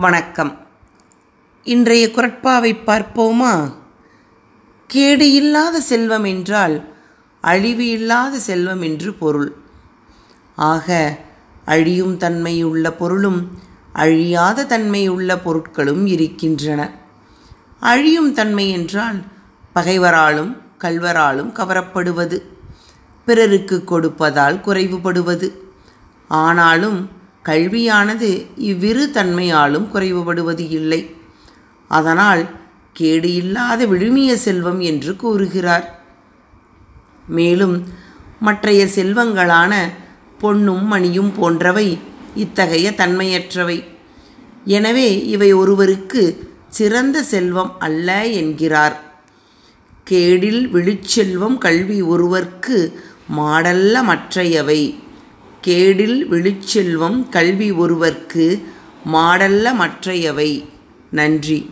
வணக்கம். இன்றைய குரட்பாவை பார்ப்போமா? கேடு இல்லாத செல்வம் என்றால் அழிவு இல்லாத செல்வம் என்று பொருள். ஆக அழியும் தன்மையுள்ள பொருளும் அழியாத தன்மையுள்ள பொருட்களும் இருக்கின்றன. அழியும் தன்மை என்றால் பகைவராலும் கல்வராலும் கவரப்படுவது பிறருக்கு கொடுப்பதால் குறைவுபடுவது. ஆனாலும் கல்வியானது இவ்விரு தன்மையாலும் குறைவுபடுவது இல்லை. அதனால் கேடு இல்லாத விழுமிய செல்வம் என்று கூறுகிறார். மேலும் மற்றைய செல்வங்களான பொன்னும் மணியும் போன்றவை இத்தகைய தன்மையற்றவை. எனவே இவை ஒருவருக்கு சிறந்த செல்வம் அல்ல என்கிறார். கேடில் விழுச்செல்வம் கல்வி ஒருவர்க்கு மாடல்ல மற்றையவை. கேடில் விழுச்செல்வம் கல்வி ஒருவர்க்கு மாடல்ல மற்றையவை. நன்றி.